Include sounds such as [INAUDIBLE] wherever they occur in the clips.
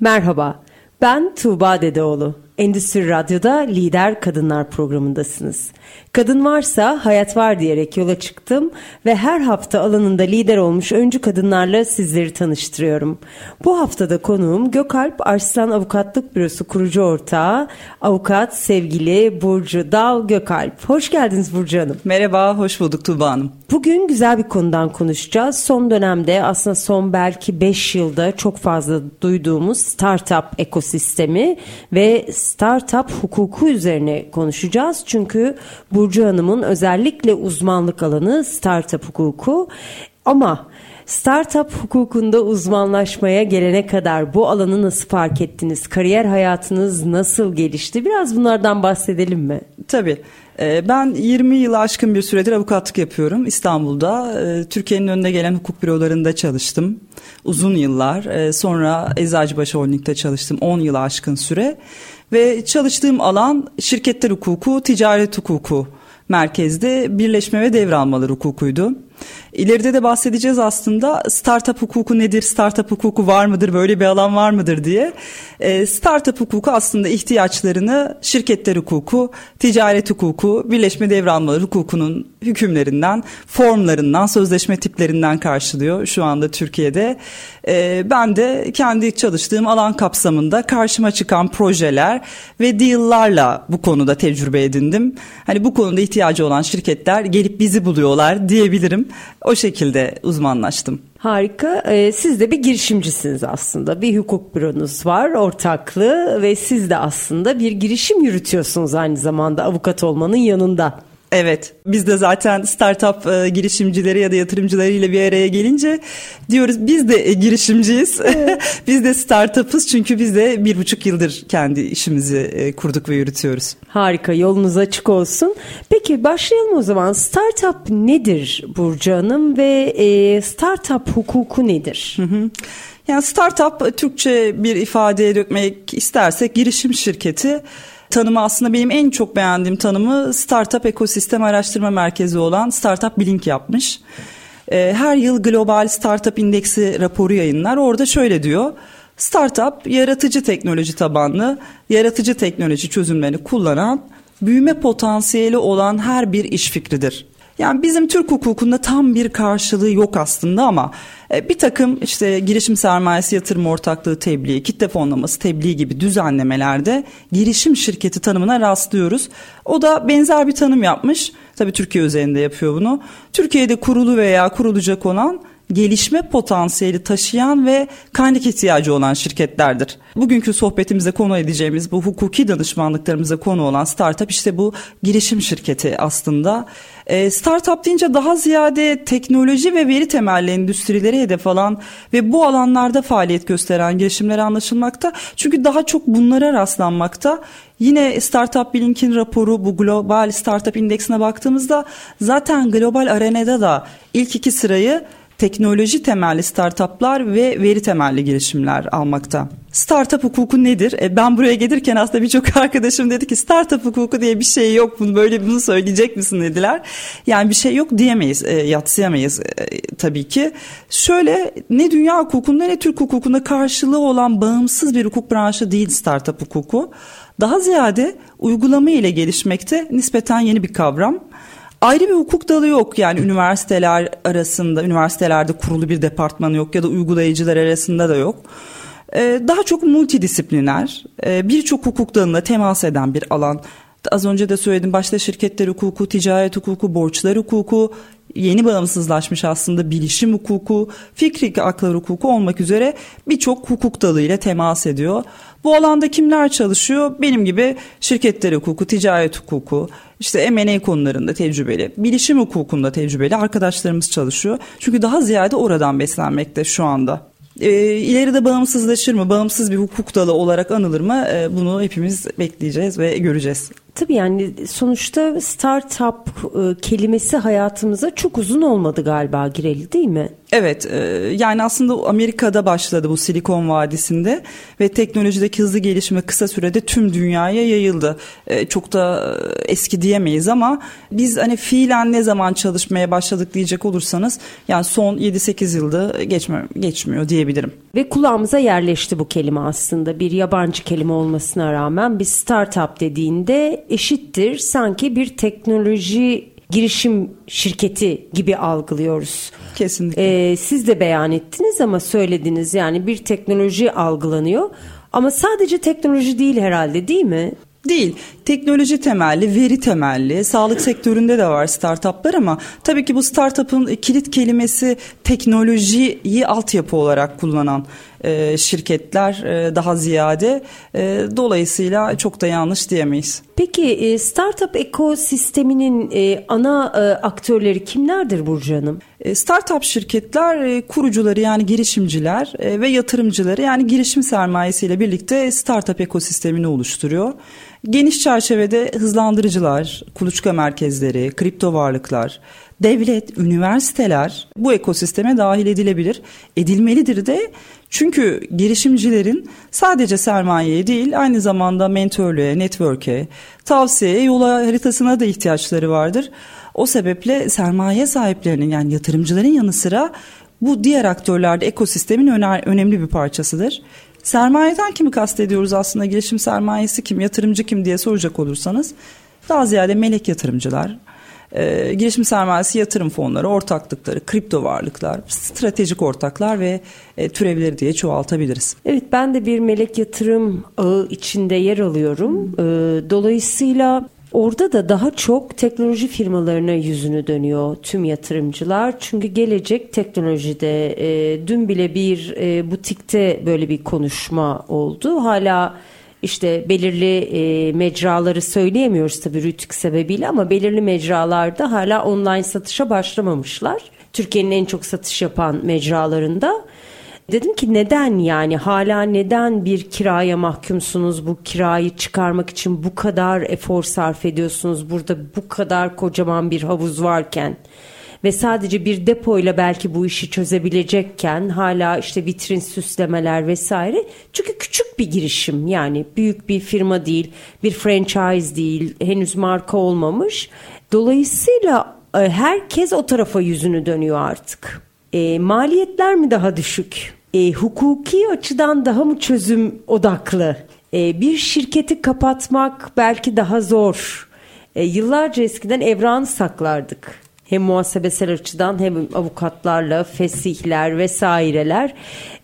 Merhaba, ben Tuğba Dedeoğlu. Endüstri Radyo'da Lider Kadınlar programındasınız. Kadın varsa hayat var diyerek yola çıktım ve her hafta alanında lider olmuş öncü kadınlarla sizleri tanıştırıyorum. Bu haftada konuğum Gökalp Arslan Avukatlık Bürosu kurucu ortağı avukat sevgili Burcu Dal Gökalp. Hoş geldiniz Burcu Hanım. Merhaba, hoş bulduk Tuğba Hanım. Bugün güzel bir konudan konuşacağız. Son dönemde aslında son belki 5 yılda çok fazla duyduğumuz startup ekosistemi ve startup hukuku üzerine konuşacağız. Çünkü Burcu Hanım'ın özellikle uzmanlık alanı startup hukuku. Ama startup hukukunda uzmanlaşmaya gelene kadar bu alanı nasıl fark ettiniz? Kariyer hayatınız nasıl gelişti? Biraz bunlardan bahsedelim mi? Tabii. Ee, ben 20 yılı aşkın bir süredir avukatlık yapıyorum İstanbul'da. Ee, Türkiye'nin önüne gelen hukuk bürolarında çalıştım uzun yıllar. Ee, sonra Eczacıbaşı Holding'de çalıştım 10 yılı aşkın süre. Ve çalıştığım alan şirketler hukuku, ticaret hukuku merkezde birleşme ve devralmalar hukukuydu. İleride de bahsedeceğiz aslında startup hukuku nedir, startup hukuku var mıdır, böyle bir alan var mıdır diye. E, startup hukuku aslında ihtiyaçlarını şirketler hukuku, ticaret hukuku, birleşme devralmaları hukukunun hükümlerinden, formlarından, sözleşme tiplerinden karşılıyor şu anda Türkiye'de. E, ben de kendi çalıştığım alan kapsamında karşıma çıkan projeler ve deal'larla bu konuda tecrübe edindim. Hani bu konuda ihtiyacı olan şirketler gelip bizi buluyorlar diyebilirim. O şekilde uzmanlaştım. Harika. Ee, siz de bir girişimcisiniz aslında. Bir hukuk büronuz var, ortaklığı ve siz de aslında bir girişim yürütüyorsunuz aynı zamanda avukat olmanın yanında. Evet biz de zaten startup e, girişimcileri ya da yatırımcılarıyla bir araya gelince diyoruz biz de e, girişimciyiz. [LAUGHS] Evet. biz de startup'ız çünkü biz de bir buçuk yıldır kendi işimizi e, kurduk ve yürütüyoruz. Harika yolunuz açık olsun. Peki başlayalım o zaman. Startup nedir Burcu Hanım ve e, startup hukuku nedir? Hı hı. Yani startup Türkçe bir ifadeye dökmek istersek girişim şirketi tanımı aslında benim en çok beğendiğim tanımı Startup Ekosistem Araştırma Merkezi olan Startup Blink yapmış. Ee, her yıl Global Startup İndeksi raporu yayınlar. Orada şöyle diyor. Startup yaratıcı teknoloji tabanlı, yaratıcı teknoloji çözümlerini kullanan, büyüme potansiyeli olan her bir iş fikridir. Yani bizim Türk hukukunda tam bir karşılığı yok aslında ama e, bir takım işte girişim sermayesi yatırım ortaklığı tebliği, kitle fonlaması tebliği gibi düzenlemelerde girişim şirketi tanımına rastlıyoruz. O da benzer bir tanım yapmış. Tabii Türkiye üzerinde yapıyor bunu. Türkiye'de kurulu veya kurulacak olan gelişme potansiyeli taşıyan ve kaynak ihtiyacı olan şirketlerdir. Bugünkü sohbetimize konu edeceğimiz bu hukuki danışmanlıklarımıza konu olan startup işte bu girişim şirketi aslında. E, startup deyince daha ziyade teknoloji ve veri temelli endüstrileri hedef alan ve bu alanlarda faaliyet gösteren girişimler anlaşılmakta. Çünkü daha çok bunlara rastlanmakta. Yine Startup Blink'in raporu bu Global Startup indeksine baktığımızda zaten global arenada da ilk iki sırayı teknoloji temelli startuplar ve veri temelli girişimler almakta. Startup hukuku nedir? E ben buraya gelirken aslında birçok [LAUGHS] arkadaşım dedi ki startup hukuku diye bir şey yok. Bunu böyle bunu söyleyecek misin dediler. Yani bir şey yok diyemeyiz, e, yatsıyamayız e, tabii ki. Şöyle ne dünya hukukunda ne Türk hukukunda karşılığı olan bağımsız bir hukuk branşı değil startup hukuku. Daha ziyade uygulama ile gelişmekte nispeten yeni bir kavram. Ayrı bir hukuk dalı yok yani üniversiteler arasında, üniversitelerde kurulu bir departman yok ya da uygulayıcılar arasında da yok. Ee, daha çok multidisipliner, ee, birçok hukuk dalına temas eden bir alan. Az önce de söyledim başta şirketler hukuku, ticaret hukuku, borçlar hukuku, yeni bağımsızlaşmış aslında bilişim hukuku, fikri haklar hukuku olmak üzere birçok hukuk dalıyla temas ediyor. Bu alanda kimler çalışıyor? Benim gibi şirketler hukuku, ticaret hukuku, işte M&A konularında tecrübeli, bilişim hukukunda tecrübeli arkadaşlarımız çalışıyor. Çünkü daha ziyade oradan beslenmekte şu anda. E, ileride bağımsızlaşır mı, bağımsız bir hukuk dalı olarak anılır mı e, bunu hepimiz bekleyeceğiz ve göreceğiz. Tabii yani sonuçta startup e, kelimesi hayatımıza çok uzun olmadı galiba gireli değil mi? Evet e, yani aslında Amerika'da başladı bu Silikon Vadisi'nde ve teknolojideki hızlı gelişme kısa sürede tüm dünyaya yayıldı. E, çok da eski diyemeyiz ama biz hani fiilen ne zaman çalışmaya başladık diyecek olursanız yani son 7-8 yılda geçme, geçmiyor diyebilirim. Ve kulağımıza yerleşti bu kelime aslında bir yabancı kelime olmasına rağmen bir startup dediğinde eşittir sanki bir teknoloji girişim şirketi gibi algılıyoruz. Kesinlikle. Ee, siz de beyan ettiniz ama söylediniz yani bir teknoloji algılanıyor. Ama sadece teknoloji değil herhalde değil mi? Değil. Teknoloji temelli, veri temelli, sağlık sektöründe de var startuplar ama tabii ki bu startup'ın kilit kelimesi teknolojiyi altyapı olarak kullanan e, şirketler e, daha ziyade. E, dolayısıyla çok da yanlış diyemeyiz. Peki e, startup ekosisteminin e, ana e, aktörleri kimlerdir Burcu Hanım? Startup şirketler kurucuları yani girişimciler ve yatırımcıları yani girişim sermayesiyle birlikte startup ekosistemini oluşturuyor. Geniş çerçevede hızlandırıcılar, kuluçka merkezleri, kripto varlıklar, devlet, üniversiteler bu ekosisteme dahil edilebilir. Edilmelidir de çünkü girişimcilerin sadece sermayeye değil aynı zamanda mentörlüğe, network'e, tavsiyeye, yol haritasına da ihtiyaçları vardır. O sebeple sermaye sahiplerinin yani yatırımcıların yanı sıra bu diğer aktörlerde ekosistemin önemli bir parçasıdır. Sermayeden kimi kastediyoruz aslında girişim sermayesi kim, yatırımcı kim diye soracak olursanız daha ziyade melek yatırımcılar, e, girişim sermayesi yatırım fonları, ortaklıkları, kripto varlıklar, stratejik ortaklar ve e, türevleri diye çoğaltabiliriz. Evet ben de bir melek yatırım ağı içinde yer alıyorum. E, dolayısıyla Orada da daha çok teknoloji firmalarına yüzünü dönüyor tüm yatırımcılar. Çünkü gelecek teknolojide e, dün bile bir e, butikte böyle bir konuşma oldu. Hala işte belirli e, mecraları söyleyemiyoruz tabii rütük sebebiyle ama belirli mecralarda hala online satışa başlamamışlar. Türkiye'nin en çok satış yapan mecralarında. Dedim ki neden yani hala neden bir kiraya mahkumsunuz bu kirayı çıkarmak için bu kadar efor sarf ediyorsunuz burada bu kadar kocaman bir havuz varken ve sadece bir depoyla belki bu işi çözebilecekken hala işte vitrin süslemeler vesaire çünkü küçük bir girişim yani büyük bir firma değil bir franchise değil henüz marka olmamış dolayısıyla e, herkes o tarafa yüzünü dönüyor artık. E, maliyetler mi daha düşük? E, hukuki açıdan daha mı çözüm odaklı? E, bir şirketi kapatmak belki daha zor. E, yıllarca eskiden evranı saklardık hem muhasebesel açıdan hem avukatlarla fesihler vesaireler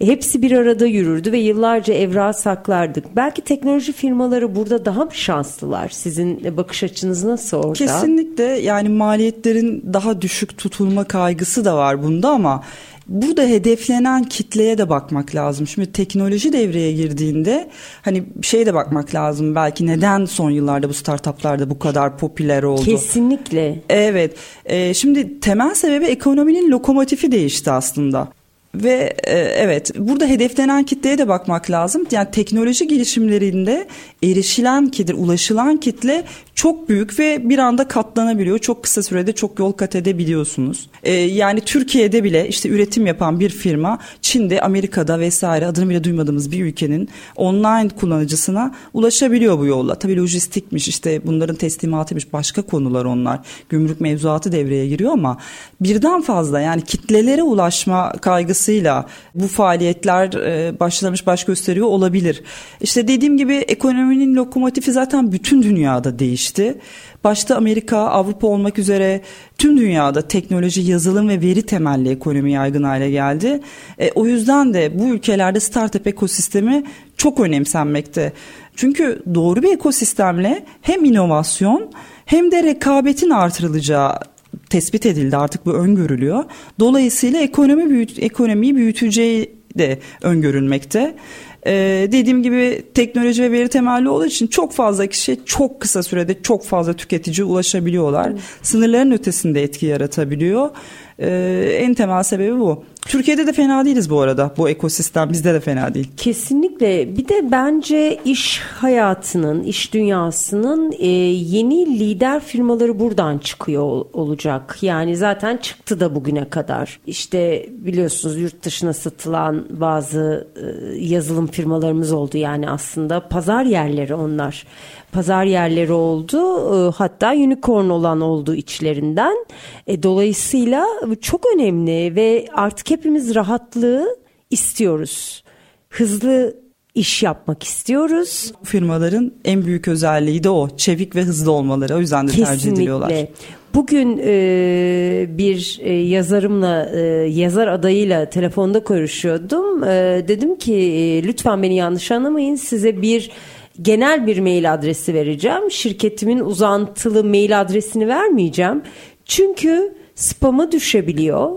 hepsi bir arada yürürdü ve yıllarca evra saklardık. Belki teknoloji firmaları burada daha mı şanslılar? Sizin bakış açınız nasıl orada? Kesinlikle yani maliyetlerin daha düşük tutulma kaygısı da var bunda ama Burada hedeflenen kitleye de bakmak lazım. Şimdi teknoloji devreye girdiğinde hani şeye de bakmak lazım. Belki neden son yıllarda bu startuplarda bu kadar popüler oldu? Kesinlikle. Evet. Ee, şimdi temel sebebi ekonominin lokomotifi değişti aslında. Ve e, evet burada hedeflenen kitleye de bakmak lazım. Yani teknoloji gelişimlerinde erişilen kitle, ulaşılan kitle çok büyük ve bir anda katlanabiliyor. Çok kısa sürede çok yol kat edebiliyorsunuz. E, yani Türkiye'de bile işte üretim yapan bir firma Çin'de, Amerika'da vesaire adını bile duymadığımız bir ülkenin online kullanıcısına ulaşabiliyor bu yolla. Tabii lojistikmiş işte bunların teslimatıymış başka konular onlar. Gümrük mevzuatı devreye giriyor ama birden fazla yani kitlelere ulaşma kaygısıyla bu faaliyetler e, başlamış baş gösteriyor olabilir. İşte dediğim gibi ekonominin lokomotifi zaten bütün dünyada değişti. Başta Amerika, Avrupa olmak üzere tüm dünyada teknoloji, yazılım ve veri temelli ekonomi yaygın hale geldi. E, o yüzden de bu ülkelerde startup ekosistemi çok önemsenmekte. Çünkü doğru bir ekosistemle hem inovasyon hem de rekabetin artırılacağı tespit edildi artık bu öngörülüyor. Dolayısıyla ekonomi büyüt, ekonomiyi büyüteceği de öngörülmekte. Ee, dediğim gibi teknoloji ve veri temelli olduğu için çok fazla kişi çok kısa sürede çok fazla tüketici ulaşabiliyorlar. Hmm. Sınırların ötesinde etki yaratabiliyor. Ee, en temel sebebi bu. Türkiye'de de fena değiliz bu arada. Bu ekosistem bizde de fena değil. Kesinlikle. Bir de bence iş hayatının, iş dünyasının e, yeni lider firmaları buradan çıkıyor olacak. Yani zaten çıktı da bugüne kadar. İşte biliyorsunuz yurt dışına satılan bazı e, yazılım firmalarımız oldu. Yani aslında pazar yerleri onlar pazar yerleri oldu. E, hatta unicorn olan oldu içlerinden. E, dolayısıyla çok önemli ve artık hepimiz rahatlığı istiyoruz. Hızlı iş yapmak istiyoruz. Firmaların en büyük özelliği de o. Çevik ve hızlı olmaları. O yüzden de Kesinlikle. tercih ediliyorlar. Bugün e, bir e, yazarımla, e, yazar adayıyla telefonda konuşuyordum. E, dedim ki e, lütfen beni yanlış anlamayın. Size bir genel bir mail adresi vereceğim. Şirketimin uzantılı mail adresini vermeyeceğim. Çünkü spamı düşebiliyor.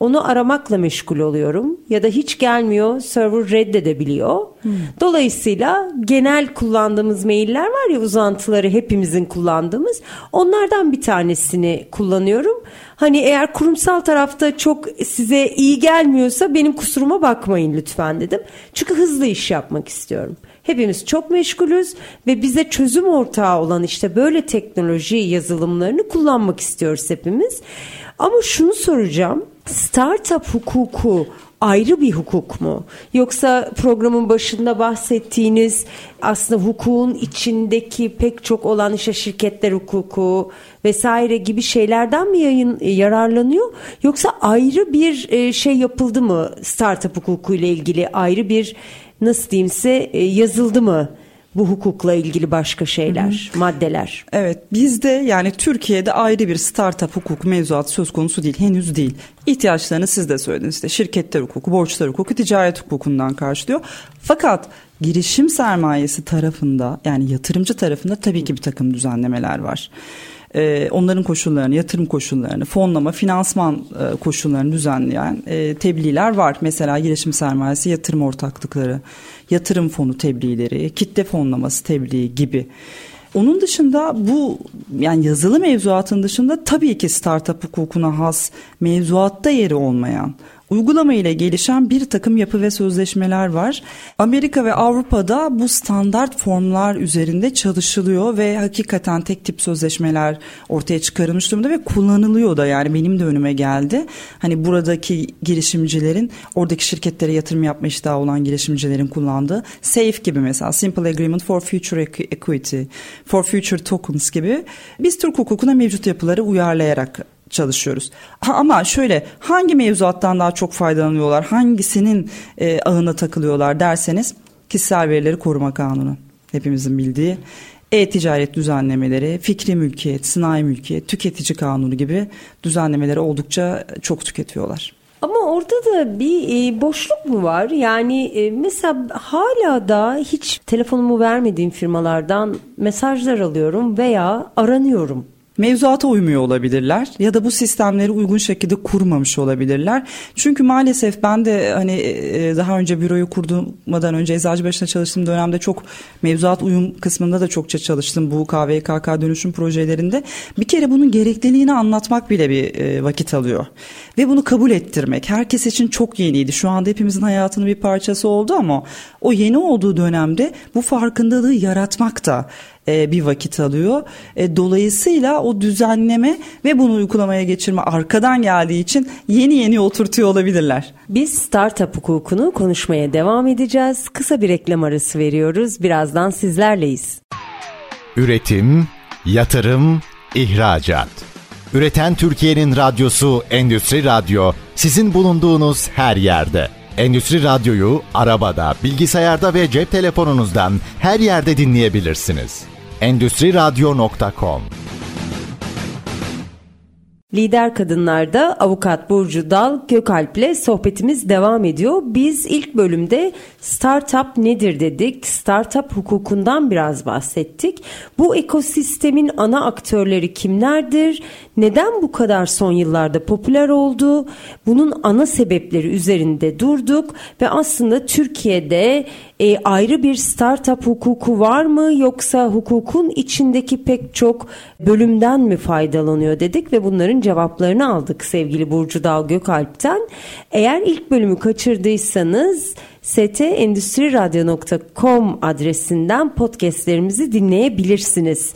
Onu aramakla meşgul oluyorum ya da hiç gelmiyor server reddedebiliyor. Hmm. Dolayısıyla genel kullandığımız mailler var ya uzantıları hepimizin kullandığımız onlardan bir tanesini kullanıyorum. Hani eğer kurumsal tarafta çok size iyi gelmiyorsa benim kusuruma bakmayın lütfen dedim. Çünkü hızlı iş yapmak istiyorum. Hepimiz çok meşgulüz ve bize çözüm ortağı olan işte böyle teknoloji yazılımlarını kullanmak istiyoruz hepimiz. Ama şunu soracağım. Startup hukuku ayrı bir hukuk mu? Yoksa programın başında bahsettiğiniz aslında hukukun içindeki pek çok olan işte şirketler hukuku vesaire gibi şeylerden mi yayın yararlanıyor? Yoksa ayrı bir e, şey yapıldı mı startup hukuku ile ilgili ayrı bir nasıl diyeyim size e, yazıldı mı? bu hukukla ilgili başka şeyler, hı hı. maddeler. Evet, bizde yani Türkiye'de ayrı bir startup hukuk mevzuat söz konusu değil, henüz değil. İhtiyaçlarını siz de söylediniz işte şirketler hukuku, borçlar hukuku, ticaret hukukundan karşılıyor. Fakat girişim sermayesi tarafında yani yatırımcı tarafında tabii ki bir takım düzenlemeler var e, onların koşullarını, yatırım koşullarını, fonlama, finansman e, koşullarını düzenleyen e, tebliğler var. Mesela girişim sermayesi yatırım ortaklıkları, yatırım fonu tebliğleri, kitle fonlaması tebliği gibi. Onun dışında bu yani yazılı mevzuatın dışında tabii ki startup hukukuna has mevzuatta yeri olmayan uygulama ile gelişen bir takım yapı ve sözleşmeler var. Amerika ve Avrupa'da bu standart formlar üzerinde çalışılıyor ve hakikaten tek tip sözleşmeler ortaya çıkarılmış durumda ve kullanılıyor da yani benim de önüme geldi. Hani buradaki girişimcilerin oradaki şirketlere yatırım yapma iştahı olan girişimcilerin kullandığı SAFE gibi mesela Simple Agreement for Future Equity, for Future Tokens gibi biz Türk hukukuna mevcut yapıları uyarlayarak çalışıyoruz. Ha, ama şöyle hangi mevzuattan daha çok faydalanıyorlar, hangisinin e, ağına takılıyorlar derseniz kişisel verileri koruma kanunu hepimizin bildiği e-ticaret düzenlemeleri, fikri mülkiyet, sınai mülkiyet, tüketici kanunu gibi düzenlemeleri oldukça çok tüketiyorlar. Ama orada da bir e, boşluk mu var? Yani e, mesela hala da hiç telefonumu vermediğim firmalardan mesajlar alıyorum veya aranıyorum mevzuata uymuyor olabilirler ya da bu sistemleri uygun şekilde kurmamış olabilirler. Çünkü maalesef ben de hani e, daha önce büroyu kurduğumdan önce Eczacıbaşı'nda çalıştığım dönemde çok mevzuat uyum kısmında da çokça çalıştım bu KVKK dönüşüm projelerinde. Bir kere bunun gerekliliğini anlatmak bile bir e, vakit alıyor. Ve bunu kabul ettirmek herkes için çok yeniydi. Şu anda hepimizin hayatının bir parçası oldu ama o yeni olduğu dönemde bu farkındalığı yaratmak da e, bir vakit alıyor. E, dolayısıyla o düzenleme ve bunu uygulamaya geçirme arkadan geldiği için yeni yeni oturtuyor olabilirler. Biz startup hukukunu konuşmaya devam edeceğiz. Kısa bir reklam arası veriyoruz. Birazdan sizlerleyiz. Üretim, yatırım, ihracat. Üreten Türkiye'nin radyosu Endüstri Radyo sizin bulunduğunuz her yerde. Endüstri Radyo'yu arabada, bilgisayarda ve cep telefonunuzdan her yerde dinleyebilirsiniz. Endüstriradyo.com Lider Kadınlar'da avukat Burcu Dal Gökalp ile sohbetimiz devam ediyor. Biz ilk bölümde startup nedir dedik. Startup hukukundan biraz bahsettik. Bu ekosistemin ana aktörleri kimlerdir? Neden bu kadar son yıllarda popüler oldu? Bunun ana sebepleri üzerinde durduk ve aslında Türkiye'de e, ayrı bir startup hukuku var mı yoksa hukukun içindeki pek çok bölümden mi faydalanıyor dedik ve bunların cevaplarını aldık sevgili Burcu Dal Gökalp'ten. Eğer ilk bölümü kaçırdıysanız stendüstriradyo.com adresinden podcastlerimizi dinleyebilirsiniz.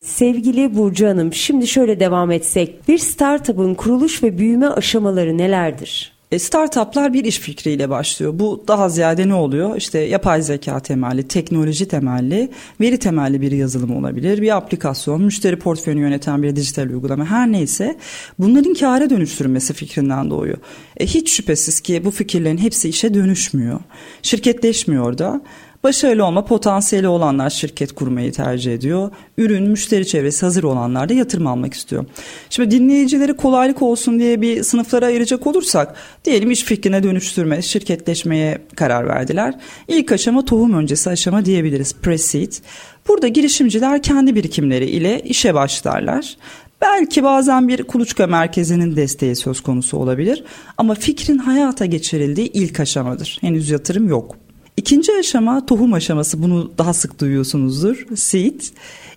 Sevgili Burcu Hanım, şimdi şöyle devam etsek. Bir startup'ın kuruluş ve büyüme aşamaları nelerdir? E, startuplar bir iş fikriyle başlıyor. Bu daha ziyade ne oluyor? İşte yapay zeka temelli, teknoloji temelli, veri temelli bir yazılım olabilir. Bir aplikasyon, müşteri portföyünü yöneten bir dijital uygulama her neyse bunların kâra dönüştürülmesi fikrinden doğuyor. E, hiç şüphesiz ki bu fikirlerin hepsi işe dönüşmüyor. Şirketleşmiyor da. Başarılı olma potansiyeli olanlar şirket kurmayı tercih ediyor. Ürün, müşteri çevresi hazır olanlar da yatırım almak istiyor. Şimdi dinleyicileri kolaylık olsun diye bir sınıflara ayıracak olursak diyelim iş fikrine dönüştürme, şirketleşmeye karar verdiler. İlk aşama tohum öncesi aşama diyebiliriz. Pre-seed. Burada girişimciler kendi birikimleri ile işe başlarlar. Belki bazen bir kuluçka merkezinin desteği söz konusu olabilir ama fikrin hayata geçirildiği ilk aşamadır. Henüz yatırım yok. İkinci aşama tohum aşaması bunu daha sık duyuyorsunuzdur. Seed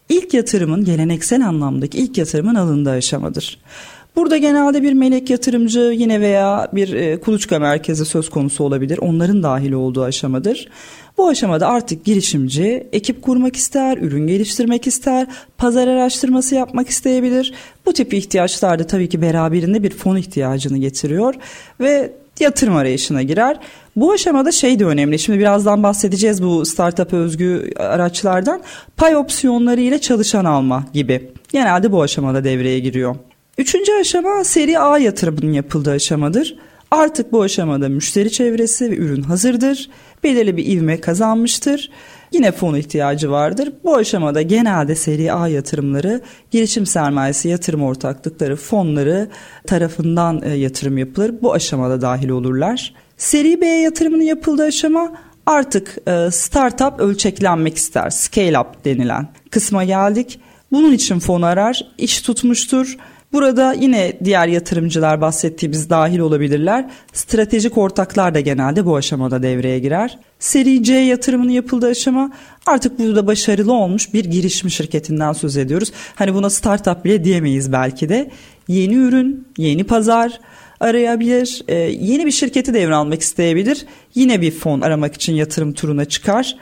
ilk yatırımın geleneksel anlamdaki ilk yatırımın alındığı aşamadır. Burada genelde bir melek yatırımcı yine veya bir e, kuluçka merkezi söz konusu olabilir. Onların dahil olduğu aşamadır. Bu aşamada artık girişimci ekip kurmak ister, ürün geliştirmek ister, pazar araştırması yapmak isteyebilir. Bu tip ihtiyaçlar da tabii ki beraberinde bir fon ihtiyacını getiriyor ve yatırım arayışına girer. Bu aşamada şey de önemli. Şimdi birazdan bahsedeceğiz bu startup özgü araçlardan. Pay opsiyonları ile çalışan alma gibi. Genelde bu aşamada devreye giriyor. Üçüncü aşama seri A yatırımının yapıldığı aşamadır. Artık bu aşamada müşteri çevresi ve ürün hazırdır. Belirli bir ivme kazanmıştır. Yine fon ihtiyacı vardır. Bu aşamada genelde seri A yatırımları girişim sermayesi yatırım ortaklıkları fonları tarafından e, yatırım yapılır. Bu aşamada dahil olurlar. Seri B yatırımının yapıldığı aşama artık e, startup ölçeklenmek ister. Scale up denilen kısma geldik. Bunun için fon arar, iş tutmuştur. Burada yine diğer yatırımcılar bahsettiğimiz dahil olabilirler. Stratejik ortaklar da genelde bu aşamada devreye girer. Seri C yatırımının yapıldığı aşama artık burada başarılı olmuş bir girişim şirketinden söz ediyoruz. Hani buna startup bile diyemeyiz belki de. Yeni ürün, yeni pazar, arayabilir. E, yeni bir şirketi devralmak isteyebilir. Yine bir fon aramak için yatırım turuna çıkar.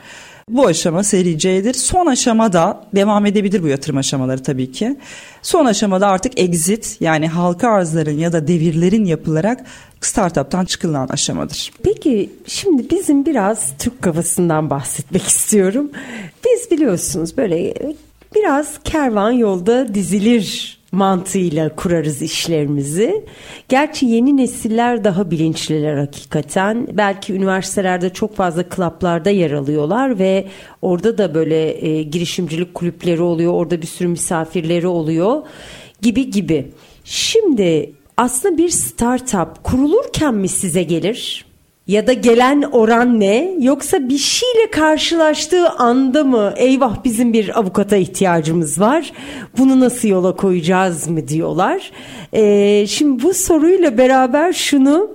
Bu aşama seri C'dir. Son aşamada devam edebilir bu yatırım aşamaları tabii ki. Son aşamada artık exit yani halka arzların ya da devirlerin yapılarak startup'tan çıkılan aşamadır. Peki şimdi bizim biraz Türk kafasından bahsetmek [LAUGHS] istiyorum. Biz biliyorsunuz böyle biraz kervan yolda dizilir mantığıyla kurarız işlerimizi. Gerçi yeni nesiller daha bilinçliler hakikaten. Belki üniversitelerde çok fazla klaplarda yer alıyorlar ve orada da böyle e, girişimcilik kulüpleri oluyor. Orada bir sürü misafirleri oluyor gibi gibi. Şimdi aslında bir startup kurulurken mi size gelir? Ya da gelen oran ne? Yoksa bir şeyle karşılaştığı anda mı eyvah bizim bir avukata ihtiyacımız var. Bunu nasıl yola koyacağız mı diyorlar. Ee, şimdi bu soruyla beraber şunu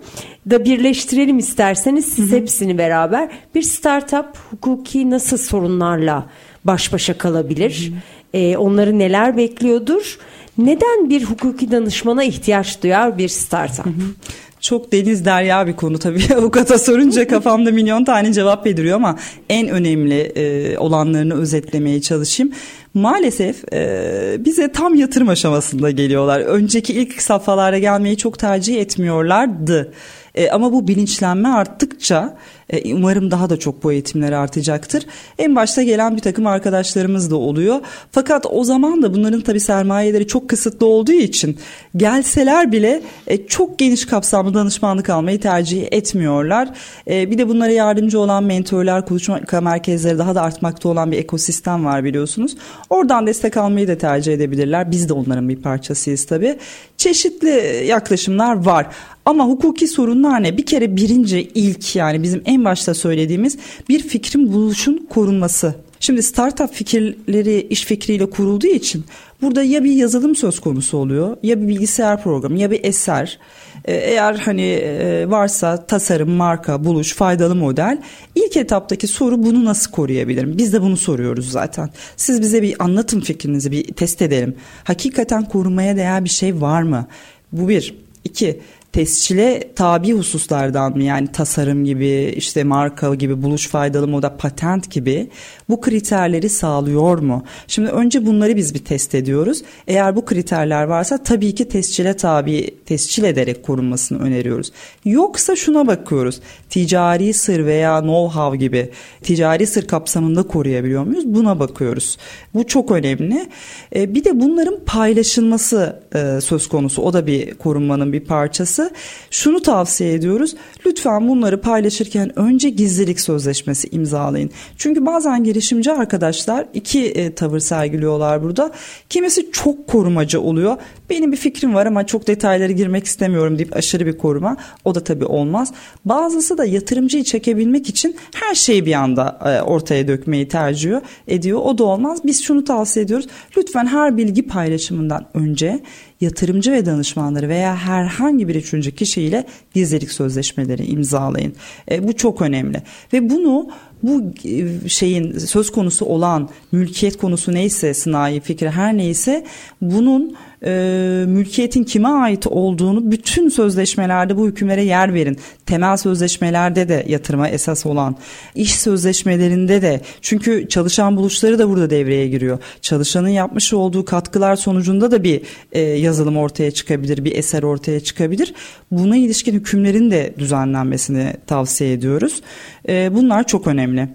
da birleştirelim isterseniz siz hepsini beraber. Bir startup hukuki nasıl sorunlarla baş başa kalabilir? Ee, onları neler bekliyordur? Neden bir hukuki danışmana ihtiyaç duyar bir startup? Hı-hı çok deniz derya bir konu tabii. [LAUGHS] Avukata sorunca kafamda milyon tane cevap beliriyor ama en önemli e, olanlarını özetlemeye çalışayım. Maalesef e, bize tam yatırım aşamasında geliyorlar. Önceki ilk safhalara gelmeyi çok tercih etmiyorlardı. E, ama bu bilinçlenme arttıkça e, umarım daha da çok bu eğitimler artacaktır. En başta gelen bir takım arkadaşlarımız da oluyor. Fakat o zaman da bunların tabii sermayeleri çok kısıtlı olduğu için gelseler bile e, çok geniş kapsamlı danışmanlık almayı tercih etmiyorlar. E, bir de bunlara yardımcı olan mentorlar, kuluçka merkezleri daha da artmakta olan bir ekosistem var biliyorsunuz. Oradan destek almayı da tercih edebilirler. Biz de onların bir parçasıyız tabii. Çeşitli yaklaşımlar var. Ama hukuki sorunlar ne? Bir kere birinci ilk yani bizim en başta söylediğimiz bir fikrin buluşun korunması. Şimdi startup fikirleri iş fikriyle kurulduğu için burada ya bir yazılım söz konusu oluyor ya bir bilgisayar programı ya bir eser. Ee, eğer hani e, varsa tasarım, marka, buluş, faydalı model ilk etaptaki soru bunu nasıl koruyabilirim? Biz de bunu soruyoruz zaten. Siz bize bir anlatın fikrinizi bir test edelim. Hakikaten korumaya değer bir şey var mı? Bu bir. İki, tescile tabi hususlardan mı? Yani tasarım gibi işte marka gibi buluş faydalı moda patent gibi bu kriterleri sağlıyor mu? Şimdi önce bunları biz bir test ediyoruz. Eğer bu kriterler varsa tabii ki tescile tabi tescil ederek korunmasını öneriyoruz. Yoksa şuna bakıyoruz. Ticari sır veya know-how gibi ticari sır kapsamında koruyabiliyor muyuz? Buna bakıyoruz. Bu çok önemli. E, bir de bunların paylaşılması e, söz konusu. O da bir korunmanın bir parçası. Şunu tavsiye ediyoruz. Lütfen bunları paylaşırken önce gizlilik sözleşmesi imzalayın. Çünkü bazen girişimci arkadaşlar iki e, tavır sergiliyorlar burada. Kimisi çok korumacı oluyor. Benim bir fikrim var ama çok detaylara girmek istemiyorum deyip aşırı bir koruma. O da tabii olmaz. Bazısı da yatırımcıyı çekebilmek için her şeyi bir anda e, ortaya dökmeyi tercih ediyor. O da olmaz. Biz şunu tavsiye ediyoruz. Lütfen her bilgi paylaşımından önce yatırımcı ve danışmanları veya herhangi bir üçüncü kişiyle gizlilik sözleşmeleri imzalayın. E, bu çok önemli ve bunu bu e, şeyin söz konusu olan mülkiyet konusu neyse sınai fikri her neyse bunun e, mülkiyetin kime ait olduğunu bütün sözleşmelerde bu hükümlere yer verin. Temel sözleşmelerde de yatırıma esas olan iş sözleşmelerinde de çünkü çalışan buluşları da burada devreye giriyor. Çalışanın yapmış olduğu katkılar sonucunda da bir e, yazılım ortaya çıkabilir, bir eser ortaya çıkabilir. Buna ilişkin hükümlerin de düzenlenmesini tavsiye ediyoruz. E, bunlar çok önemli.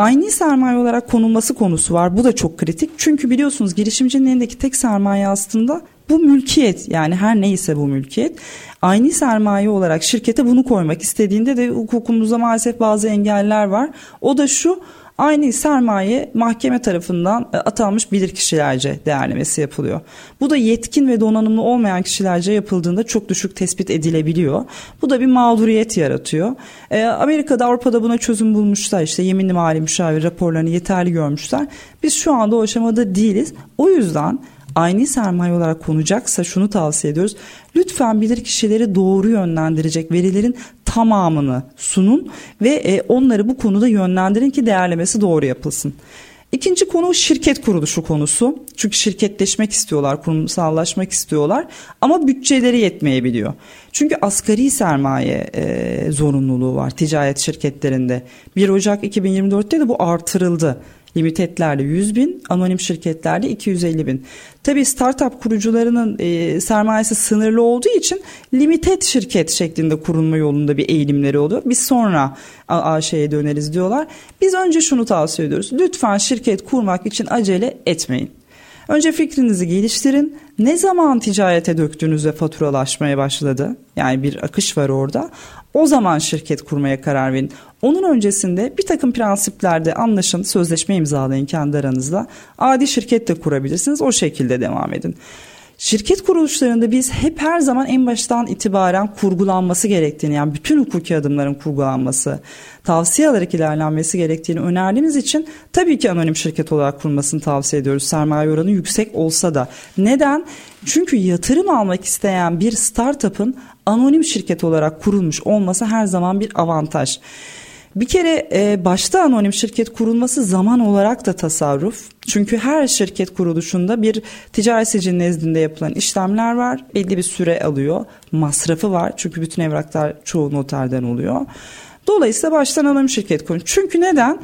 Aynı sermaye olarak konulması konusu var. Bu da çok kritik. Çünkü biliyorsunuz girişimcinin elindeki tek sermaye aslında bu mülkiyet yani her neyse bu mülkiyet. Aynı sermaye olarak şirkete bunu koymak istediğinde de hukukumuzda maalesef bazı engeller var. O da şu aynı sermaye mahkeme tarafından e, atanmış bilirkişilerce değerlemesi yapılıyor. Bu da yetkin ve donanımlı olmayan kişilerce yapıldığında çok düşük tespit edilebiliyor. Bu da bir mağduriyet yaratıyor. E, Amerika'da Avrupa'da buna çözüm bulmuşlar işte yeminli mali müşavir raporlarını yeterli görmüşler. Biz şu anda o aşamada değiliz. O yüzden aynı sermaye olarak konacaksa şunu tavsiye ediyoruz. Lütfen bilir kişileri doğru yönlendirecek verilerin tamamını sunun ve e, onları bu konuda yönlendirin ki değerlemesi doğru yapılsın. İkinci konu şirket kuruluşu konusu. Çünkü şirketleşmek istiyorlar, kurumsallaşmak istiyorlar ama bütçeleri yetmeyebiliyor. Çünkü asgari sermaye e, zorunluluğu var ticaret şirketlerinde. 1 Ocak 2024'te de bu artırıldı. Limitedlerle 100 bin, anonim şirketlerle 250 bin. Tabii startup kurucularının e, sermayesi sınırlı olduğu için limited şirket şeklinde kurulma yolunda bir eğilimleri oluyor. Biz sonra AŞ'ye döneriz diyorlar. Biz önce şunu tavsiye ediyoruz. Lütfen şirket kurmak için acele etmeyin. Önce fikrinizi geliştirin. Ne zaman ticarete döktüğünüzde faturalaşmaya başladı? Yani bir akış var orada. O zaman şirket kurmaya karar verin. Onun öncesinde bir takım prensiplerde anlaşın, sözleşme imzalayın kendi aranızda. Adi şirket de kurabilirsiniz. O şekilde devam edin. Şirket kuruluşlarında biz hep her zaman en baştan itibaren kurgulanması gerektiğini yani bütün hukuki adımların kurgulanması, tavsiye alarak ilerlenmesi gerektiğini önerdiğimiz için tabii ki anonim şirket olarak kurulmasını tavsiye ediyoruz. Sermaye oranı yüksek olsa da. Neden? Çünkü yatırım almak isteyen bir startup'ın anonim şirket olarak kurulmuş olması her zaman bir avantaj. Bir kere e, başta anonim şirket kurulması zaman olarak da tasarruf. Çünkü her şirket kuruluşunda bir ticaret sicil nezdinde yapılan işlemler var. Belli bir süre alıyor. Masrafı var. Çünkü bütün evraklar çoğu noterden oluyor. Dolayısıyla baştan anonim şirket kurun. Çünkü neden?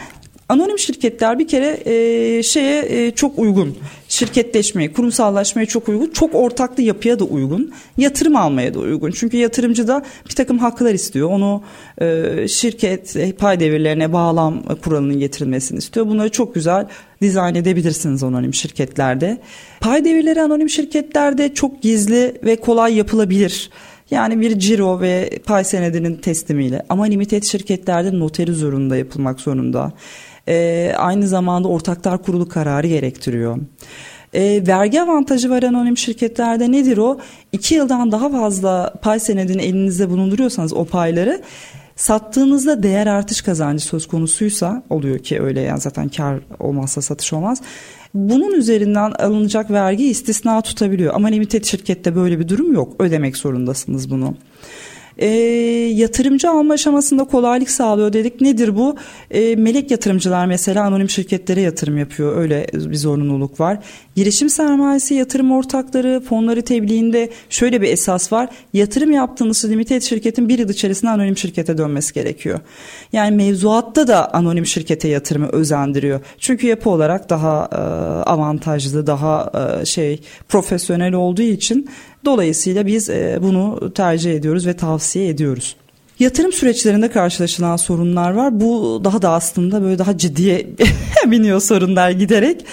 Anonim şirketler bir kere e, şeye e, çok uygun. Şirketleşmeye, kurumsallaşmaya çok uygun. Çok ortaklı yapıya da uygun. Yatırım almaya da uygun. Çünkü yatırımcı da bir takım haklar istiyor. Onu e, şirket pay devirlerine bağlam kuralının getirilmesini istiyor. Bunları çok güzel dizayn edebilirsiniz anonim şirketlerde. Pay devirleri anonim şirketlerde çok gizli ve kolay yapılabilir. Yani bir ciro ve pay senedinin teslimiyle ama limited şirketlerde noteri zorunda yapılmak zorunda E, aynı zamanda ortaklar kurulu kararı gerektiriyor. E, vergi avantajı var anonim şirketlerde nedir o? İki yıldan daha fazla pay senedini elinizde bulunduruyorsanız o payları sattığınızda değer artış kazancı söz konusuysa oluyor ki öyle yani zaten kar olmazsa satış olmaz. Bunun üzerinden alınacak vergi istisna tutabiliyor ama limited şirkette böyle bir durum yok. Ödemek zorundasınız bunu e, yatırımcı alma aşamasında kolaylık sağlıyor dedik. Nedir bu? E, melek yatırımcılar mesela anonim şirketlere yatırım yapıyor. Öyle bir zorunluluk var. Girişim sermayesi, yatırım ortakları, fonları tebliğinde şöyle bir esas var. Yatırım yaptığınız limited şirketin bir yıl içerisinde anonim şirkete dönmesi gerekiyor. Yani mevzuatta da anonim şirkete yatırımı özendiriyor. Çünkü yapı olarak daha e, avantajlı, daha e, şey profesyonel olduğu için Dolayısıyla biz e, bunu tercih ediyoruz ve tavsiye ediyoruz. Yatırım süreçlerinde karşılaşılan sorunlar var. Bu daha da aslında böyle daha ciddiye [LAUGHS] biniyor sorunlar giderek.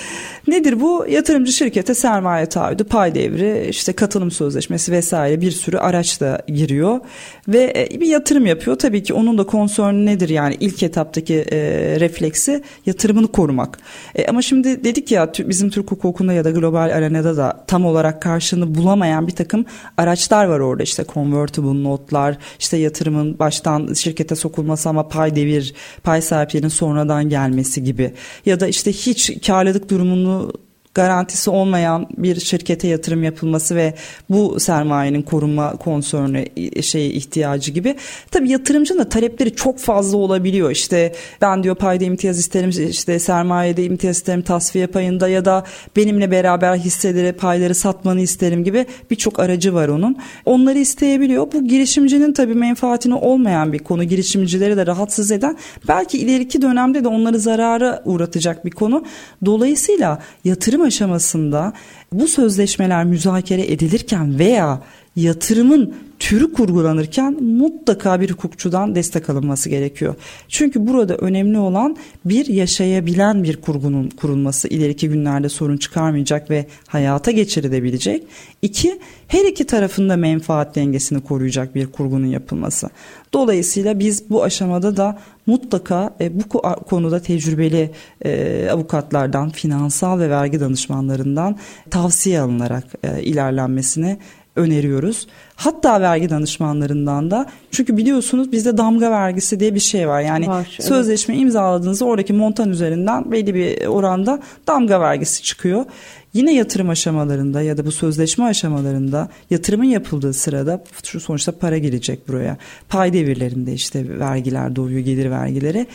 Nedir bu? Yatırımcı şirkete sermaye taahhüdü, pay devri, işte katılım sözleşmesi vesaire bir sürü araç da giriyor ve e, bir yatırım yapıyor. Tabii ki onun da konsörnü nedir yani ilk etaptaki e, refleksi yatırımını korumak. E, ama şimdi dedik ya bizim Türk hukukunda ya da global arenada da tam olarak karşılığını bulamayan bir takım araçlar var orada işte convertible notlar, işte yatırımın baştan şirkete sokulması ama pay devir, pay sahiplerinin sonradan gelmesi gibi. Ya da işte hiç karlılık durumunu garantisi olmayan bir şirkete yatırım yapılması ve bu sermayenin korunma konsörüne şey ihtiyacı gibi. Tabii yatırımcının da talepleri çok fazla olabiliyor. İşte ben diyor payda imtiyaz isterim, işte sermayede imtiyaz isterim tasfiye payında ya da benimle beraber hisseleri, payları satmanı isterim gibi birçok aracı var onun. Onları isteyebiliyor. Bu girişimcinin tabii menfaatine olmayan bir konu. Girişimcileri de rahatsız eden belki ileriki dönemde de onları zarara uğratacak bir konu. Dolayısıyla yatırım aşamasında bu sözleşmeler müzakere edilirken veya yatırımın türü kurgulanırken mutlaka bir hukukçudan destek alınması gerekiyor. Çünkü burada önemli olan bir yaşayabilen bir kurgunun kurulması ileriki günlerde sorun çıkarmayacak ve hayata geçirilebilecek. İki, her iki tarafında menfaat dengesini koruyacak bir kurgunun yapılması. Dolayısıyla biz bu aşamada da mutlaka e, bu konuda tecrübeli e, avukatlardan, finansal ve vergi danışmanlarından tavsiye alınarak e, ilerlenmesini öneriyoruz. Hatta vergi danışmanlarından da çünkü biliyorsunuz bizde damga vergisi diye bir şey var. Yani var, sözleşme evet. imzaladığınızda oradaki montan üzerinden belli bir oranda damga vergisi çıkıyor. Yine yatırım aşamalarında ya da bu sözleşme aşamalarında yatırımın yapıldığı sırada şu sonuçta para gelecek buraya. Pay devirlerinde işte vergiler doğuyor gelir vergileri.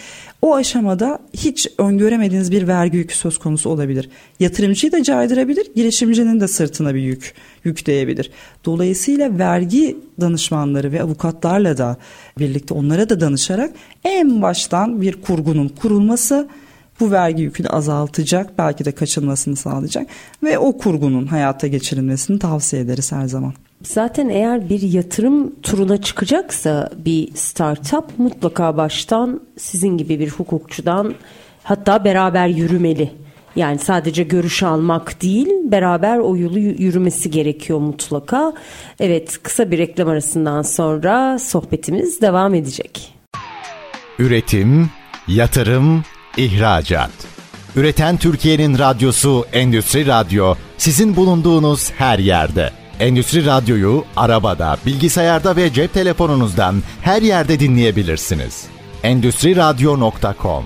O aşamada hiç öngöremediğiniz bir vergi yükü söz konusu olabilir. Yatırımcıyı da caydırabilir, girişimcinin de sırtına bir yük yükleyebilir. Dolayısıyla vergi danışmanları ve avukatlarla da birlikte onlara da danışarak en baştan bir kurgunun kurulması bu vergi yükünü azaltacak, belki de kaçınmasını sağlayacak ve o kurgunun hayata geçirilmesini tavsiye ederiz her zaman. Zaten eğer bir yatırım turuna çıkacaksa bir startup mutlaka baştan sizin gibi bir hukukçudan hatta beraber yürümeli. Yani sadece görüş almak değil, beraber o yolu yürümesi gerekiyor mutlaka. Evet, kısa bir reklam arasından sonra sohbetimiz devam edecek. Üretim, yatırım, ihracat. Üreten Türkiye'nin radyosu Endüstri Radyo sizin bulunduğunuz her yerde. Endüstri Radyo'yu arabada, bilgisayarda ve cep telefonunuzdan her yerde dinleyebilirsiniz. Endüstri Radyo.com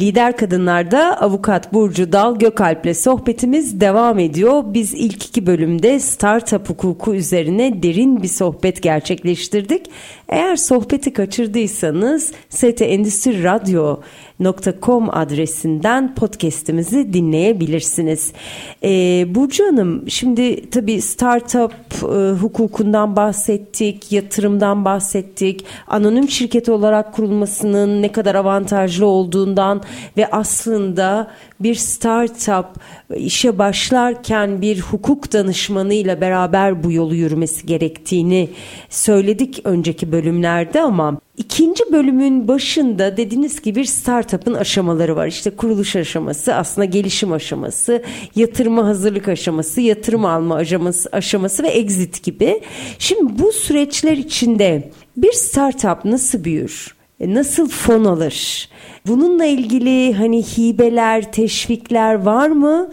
Lider Kadınlar'da avukat Burcu Dal Gökalp'le sohbetimiz devam ediyor. Biz ilk iki bölümde startup hukuku üzerine derin bir sohbet gerçekleştirdik. Eğer sohbeti kaçırdıysanız ST Endüstri Radyo .com adresinden podcast'imizi dinleyebilirsiniz. Ee, Burcu Hanım şimdi tabii startup e, hukukundan bahsettik, yatırımdan bahsettik, anonim şirket olarak kurulmasının ne kadar avantajlı olduğundan ve aslında bir startup işe başlarken bir hukuk danışmanıyla beraber bu yolu yürümesi gerektiğini söyledik önceki bölümlerde ama ikinci bölümün başında dediğiniz gibi bir startup'ın aşamaları var. İşte kuruluş aşaması, aslında gelişim aşaması, yatırıma hazırlık aşaması, yatırım alma aşaması, aşaması ve exit gibi. Şimdi bu süreçler içinde bir startup nasıl büyür? e, nasıl fon alır? Bununla ilgili hani hibeler, teşvikler var mı?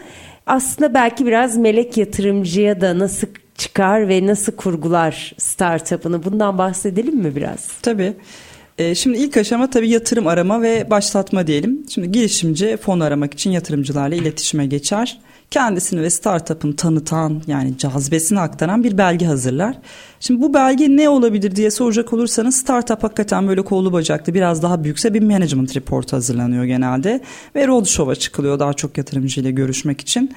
Aslında belki biraz melek yatırımcıya da nasıl çıkar ve nasıl kurgular startup'ını bundan bahsedelim mi biraz? Tabii. Ee, şimdi ilk aşama tabii yatırım arama ve başlatma diyelim. Şimdi girişimci fon aramak için yatırımcılarla iletişime geçer. Kendisini ve startup'ın tanıtan yani cazibesini aktaran bir belge hazırlar. Şimdi bu belge ne olabilir diye soracak olursanız startup hakikaten böyle kolu bacaklı biraz daha büyükse bir management report hazırlanıyor genelde. Ve roadshow'a çıkılıyor daha çok yatırımcıyla görüşmek için.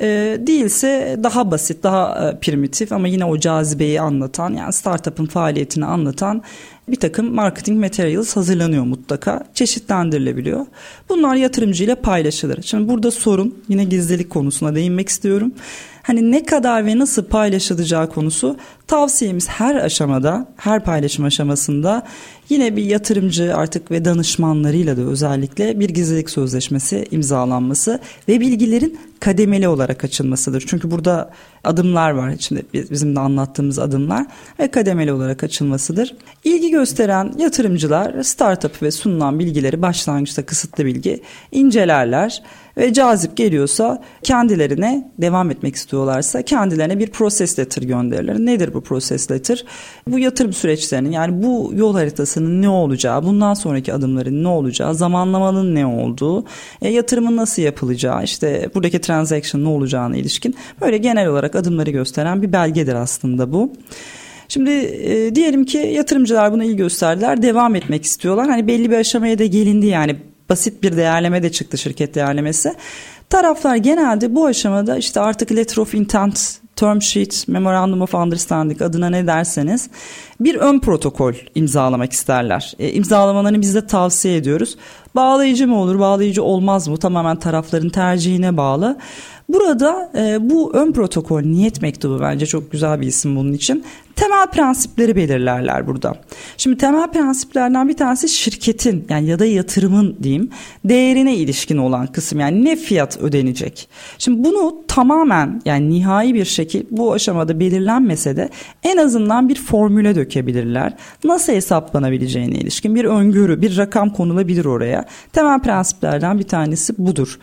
E, değilse daha basit, daha e, primitif ama yine o cazibeyi anlatan yani startup'ın faaliyetini anlatan bir takım marketing materials hazırlanıyor mutlaka. Çeşitlendirilebiliyor. Bunlar yatırımcıyla paylaşılır. Şimdi burada sorun yine gizlilik konusuna değinmek istiyorum. Hani ne kadar ve nasıl paylaşılacağı konusu tavsiyemiz her aşamada, her paylaşım aşamasında yine bir yatırımcı artık ve danışmanlarıyla da özellikle bir gizlilik sözleşmesi imzalanması ve bilgilerin kademeli olarak açılmasıdır. Çünkü burada adımlar var içinde bizim de anlattığımız adımlar ve kademeli olarak açılmasıdır. İlgi gösteren yatırımcılar startup ve sunulan bilgileri başlangıçta kısıtlı bilgi incelerler ve cazip geliyorsa kendilerine devam etmek istiyorlarsa kendilerine bir process letter gönderirler. Nedir bu process letter? Bu yatırım süreçlerinin yani bu yol haritasının ne olacağı, bundan sonraki adımların ne olacağı, zamanlamanın ne olduğu, e, yatırımın nasıl yapılacağı, işte buradaki transaction ne olacağına ilişkin böyle genel olarak adımları gösteren bir belgedir aslında bu. Şimdi e, diyelim ki yatırımcılar buna ilgi gösterdiler, devam etmek istiyorlar. Hani belli bir aşamaya da gelindi yani basit bir değerleme de çıktı şirket değerlemesi. Taraflar genelde bu aşamada işte artık letter of intent, term sheet, memorandum of understanding adına ne derseniz bir ön protokol imzalamak isterler. E, imzalamalarını biz de tavsiye ediyoruz. Bağlayıcı mı olur, bağlayıcı olmaz mı? Tamamen tarafların tercihine bağlı. Burada e, bu ön protokol niyet mektubu bence çok güzel bir isim bunun için. Temel prensipleri belirlerler burada. Şimdi temel prensiplerden bir tanesi şirketin yani ya da yatırımın diyeyim değerine ilişkin olan kısım yani ne fiyat ödenecek. Şimdi bunu tamamen yani nihai bir şekil bu aşamada belirlenmese de en azından bir formüle dökebilirler. Nasıl hesaplanabileceğine ilişkin bir öngörü, bir rakam konulabilir oraya. Temel prensiplerden bir tanesi budur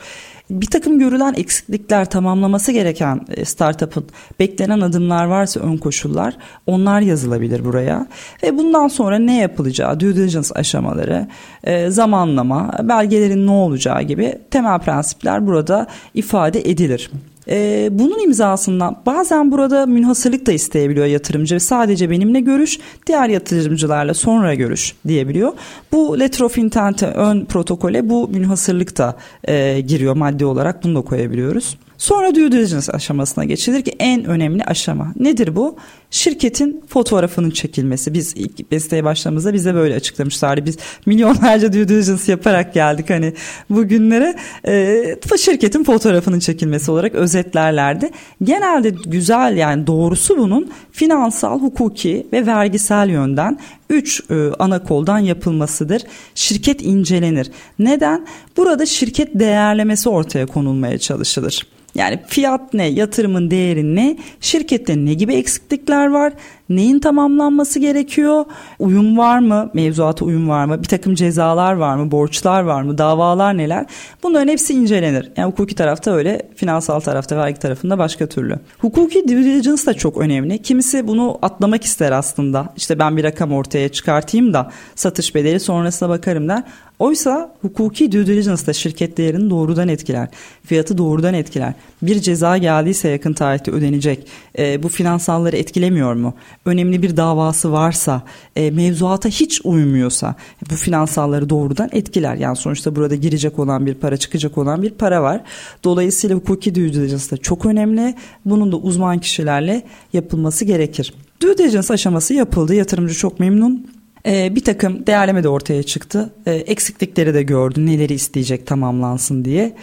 bir takım görülen eksiklikler tamamlaması gereken e, startup'ın beklenen adımlar varsa ön koşullar onlar yazılabilir buraya ve bundan sonra ne yapılacağı due diligence aşamaları e, zamanlama belgelerin ne olacağı gibi temel prensipler burada ifade edilir. Ee, bunun imzasından bazen burada münhasırlık da isteyebiliyor yatırımcı. Sadece benimle görüş, diğer yatırımcılarla sonra görüş diyebiliyor. Bu letter of intent'e ön protokole bu münhasırlık da e, giriyor maddi olarak bunu da koyabiliyoruz. Sonra due diligence aşamasına geçilir ki en önemli aşama. Nedir bu? Şirketin fotoğrafının çekilmesi. Biz ilk besteye başladığımızda bize böyle açıklamışlardı. Biz milyonlarca due diligence yaparak geldik hani bugünlere. E, şirketin fotoğrafının çekilmesi olarak özetlerlerdi. Genelde güzel yani doğrusu bunun finansal, hukuki ve vergisel yönden üç e, ana koldan yapılmasıdır. Şirket incelenir. Neden? Burada şirket değerlemesi ortaya konulmaya çalışılır. Yani fiyat ne, yatırımın değeri ne, şirkette ne gibi eksiklikler var, neyin tamamlanması gerekiyor, uyum var mı, mevzuata uyum var mı, bir takım cezalar var mı, borçlar var mı, davalar neler bunların hepsi incelenir. Yani hukuki tarafta öyle, finansal tarafta, vergi tarafında başka türlü. Hukuki diligence da çok önemli. Kimisi bunu atlamak ister aslında. İşte ben bir rakam ortaya çıkartayım da satış bedeli sonrasına bakarım der. Oysa hukuki due diligence da şirket değerini doğrudan etkiler. Fiyatı doğrudan etkiler. Bir ceza geldiyse yakın tarihte ödenecek. E, bu finansalları etkilemiyor mu? Önemli bir davası varsa, e, mevzuata hiç uymuyorsa bu finansalları doğrudan etkiler. Yani sonuçta burada girecek olan bir para, çıkacak olan bir para var. Dolayısıyla hukuki due diligence da çok önemli. Bunun da uzman kişilerle yapılması gerekir. Due diligence aşaması yapıldı. Yatırımcı çok memnun. Ee, bir takım değerleme de ortaya çıktı. Ee, eksiklikleri de gördü. Neleri isteyecek tamamlansın diye.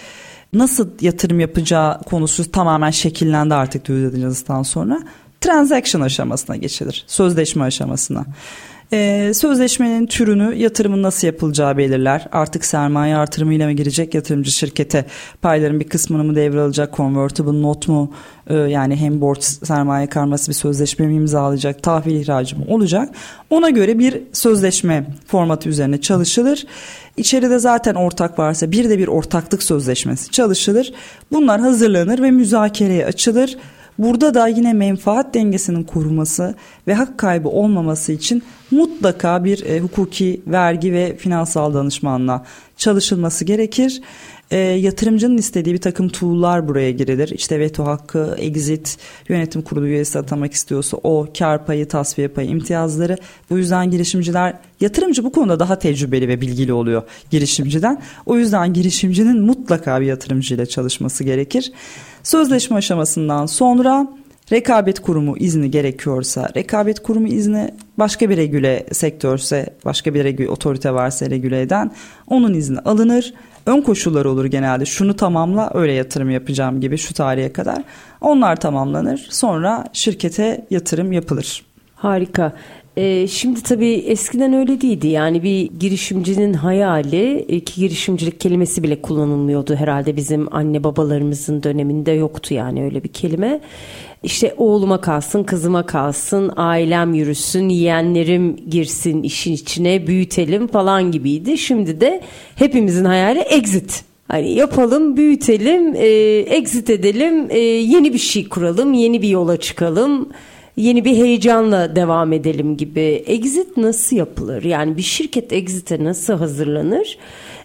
Nasıl yatırım yapacağı konusu tamamen şekillendi artık due diligence'dan sonra. Transaction aşamasına geçilir. Sözleşme aşamasına. Ee, sözleşmenin türünü yatırımın nasıl yapılacağı belirler. Artık sermaye artırımıyla mı girecek yatırımcı şirkete payların bir kısmını mı devralacak convertible not mu ee, yani hem borç sermaye karması bir sözleşme mi imzalayacak tahvil ihracı mı olacak. Ona göre bir sözleşme formatı üzerine çalışılır. İçeride zaten ortak varsa bir de bir ortaklık sözleşmesi çalışılır. Bunlar hazırlanır ve müzakereye açılır. Burada da yine menfaat dengesinin korunması ve hak kaybı olmaması için mutlaka bir e, hukuki, vergi ve finansal danışmanla çalışılması gerekir. E, yatırımcının istediği bir takım tool'lar buraya girilir. İşte veto hakkı, exit, yönetim kurulu üyesi atamak istiyorsa o, kar payı, tasfiye payı, imtiyazları. Bu yüzden girişimciler, yatırımcı bu konuda daha tecrübeli ve bilgili oluyor girişimciden. O yüzden girişimcinin mutlaka bir yatırımcıyla çalışması gerekir. Sözleşme aşamasından sonra rekabet kurumu izni gerekiyorsa rekabet kurumu izni başka bir regüle sektörse başka bir regüle otorite varsa regüle eden onun izni alınır. Ön koşullar olur genelde şunu tamamla öyle yatırım yapacağım gibi şu tarihe kadar onlar tamamlanır sonra şirkete yatırım yapılır. Harika. Ee, şimdi tabii eskiden öyle değildi. Yani bir girişimcinin hayali ki girişimcilik kelimesi bile kullanılmıyordu herhalde bizim anne babalarımızın döneminde yoktu yani öyle bir kelime. İşte oğluma kalsın, kızıma kalsın, ailem yürüsün, yeğenlerim girsin işin içine, büyütelim falan gibiydi. Şimdi de hepimizin hayali exit. Hani yapalım, büyütelim, e, exit edelim, e, yeni bir şey kuralım, yeni bir yola çıkalım yeni bir heyecanla devam edelim gibi. Exit nasıl yapılır? Yani bir şirket exit'e nasıl hazırlanır?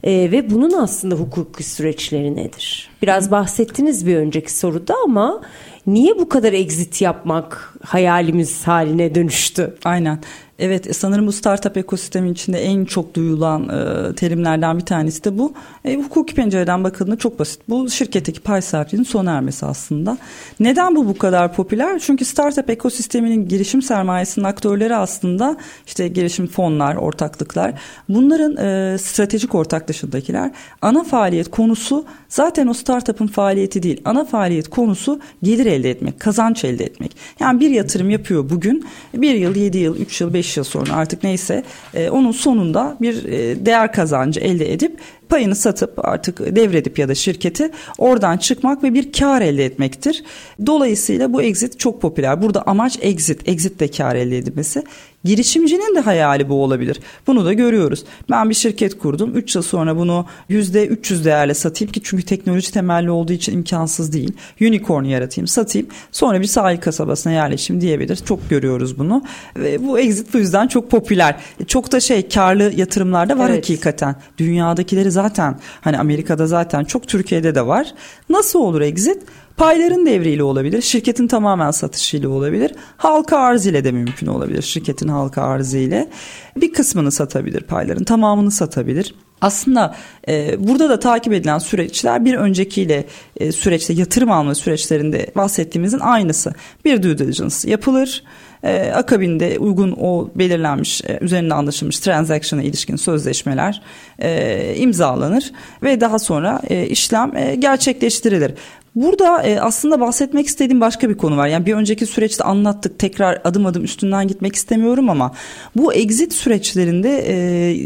Ee, ve bunun aslında hukuki süreçleri nedir? Biraz bahsettiniz bir önceki soruda ama niye bu kadar exit yapmak hayalimiz haline dönüştü? Aynen. Evet sanırım bu startup ekosistemin içinde en çok duyulan e, terimlerden bir tanesi de bu. E, hukuki pencereden bakıldığında çok basit. Bu şirketteki pay sahipliğinin sona ermesi aslında. Neden bu bu kadar popüler? Çünkü startup ekosisteminin girişim sermayesinin aktörleri aslında işte girişim fonlar, ortaklıklar. Bunların e, stratejik ortak dışındakiler. Ana faaliyet konusu zaten o startup'ın faaliyeti değil. Ana faaliyet konusu gelir elde etmek, kazanç elde etmek. Yani bir yatırım yapıyor bugün. Bir yıl, yedi yıl, üç yıl, beş yıl sonra artık neyse e, onun sonunda bir e, değer kazancı elde edip payını satıp artık devredip ya da şirketi oradan çıkmak ve bir kar elde etmektir. Dolayısıyla bu exit çok popüler. Burada amaç exit, exit de kar elde edilmesi. Girişimcinin de hayali bu olabilir. Bunu da görüyoruz. Ben bir şirket kurdum. 3 yıl sonra bunu %300 değerle satayım ki çünkü teknoloji temelli olduğu için imkansız değil. Unicorn yaratayım, satayım. Sonra bir sahil kasabasına yerleşim diyebilir. Çok görüyoruz bunu. Ve bu exit bu yüzden çok popüler. Çok da şey karlı yatırımlarda var evet. hakikaten. Dünyadakileri zaten hani Amerika'da zaten çok Türkiye'de de var. Nasıl olur exit? Payların devriyle olabilir, şirketin tamamen satışıyla olabilir, halka arz ile de mümkün olabilir. Şirketin halka arzı ile bir kısmını satabilir, payların tamamını satabilir. Aslında e, burada da takip edilen süreçler bir öncekiyle e, süreçte yatırım alma süreçlerinde bahsettiğimizin aynısı. Bir due diligence yapılır. E, akabinde uygun o belirlenmiş e, üzerinde anlaşılmış transaction'a ilişkin sözleşmeler e, imzalanır ve daha sonra e, işlem e, gerçekleştirilir. Burada e, aslında bahsetmek istediğim başka bir konu var. Yani bir önceki süreçte anlattık. Tekrar adım adım üstünden gitmek istemiyorum ama bu exit süreçlerinde e,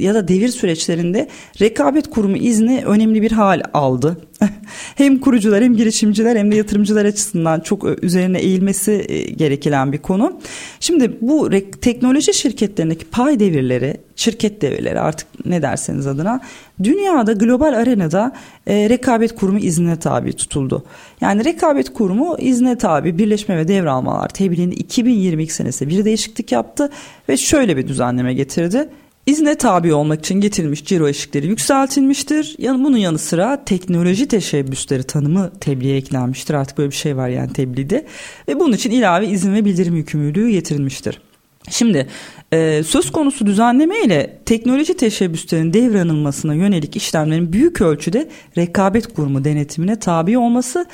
ya da devir süreçlerinde rekabet kurumu izni önemli bir hal aldı. [LAUGHS] hem kurucular hem girişimciler hem de yatırımcılar açısından çok e, üzerine eğilmesi e, gereken bir konu. Şimdi bu teknoloji şirketlerindeki pay devirleri, şirket devirleri artık ne derseniz adına dünyada global arenada e, rekabet kurumu iznine tabi tutuldu. Yani rekabet kurumu izne tabi birleşme ve devralmalar tebliğinde 2022 senesinde bir değişiklik yaptı ve şöyle bir düzenleme getirdi. İzne tabi olmak için getirilmiş ciro eşikleri yükseltilmiştir. Yani bunun yanı sıra teknoloji teşebbüsleri tanımı tebliğe eklenmiştir. Artık böyle bir şey var yani tebliğde. Ve bunun için ilave izin ve bildirim yükümlülüğü getirilmiştir. Şimdi e, söz konusu düzenleme ile teknoloji teşebbüslerinin devranılmasına yönelik işlemlerin büyük ölçüde rekabet kurumu denetimine tabi olması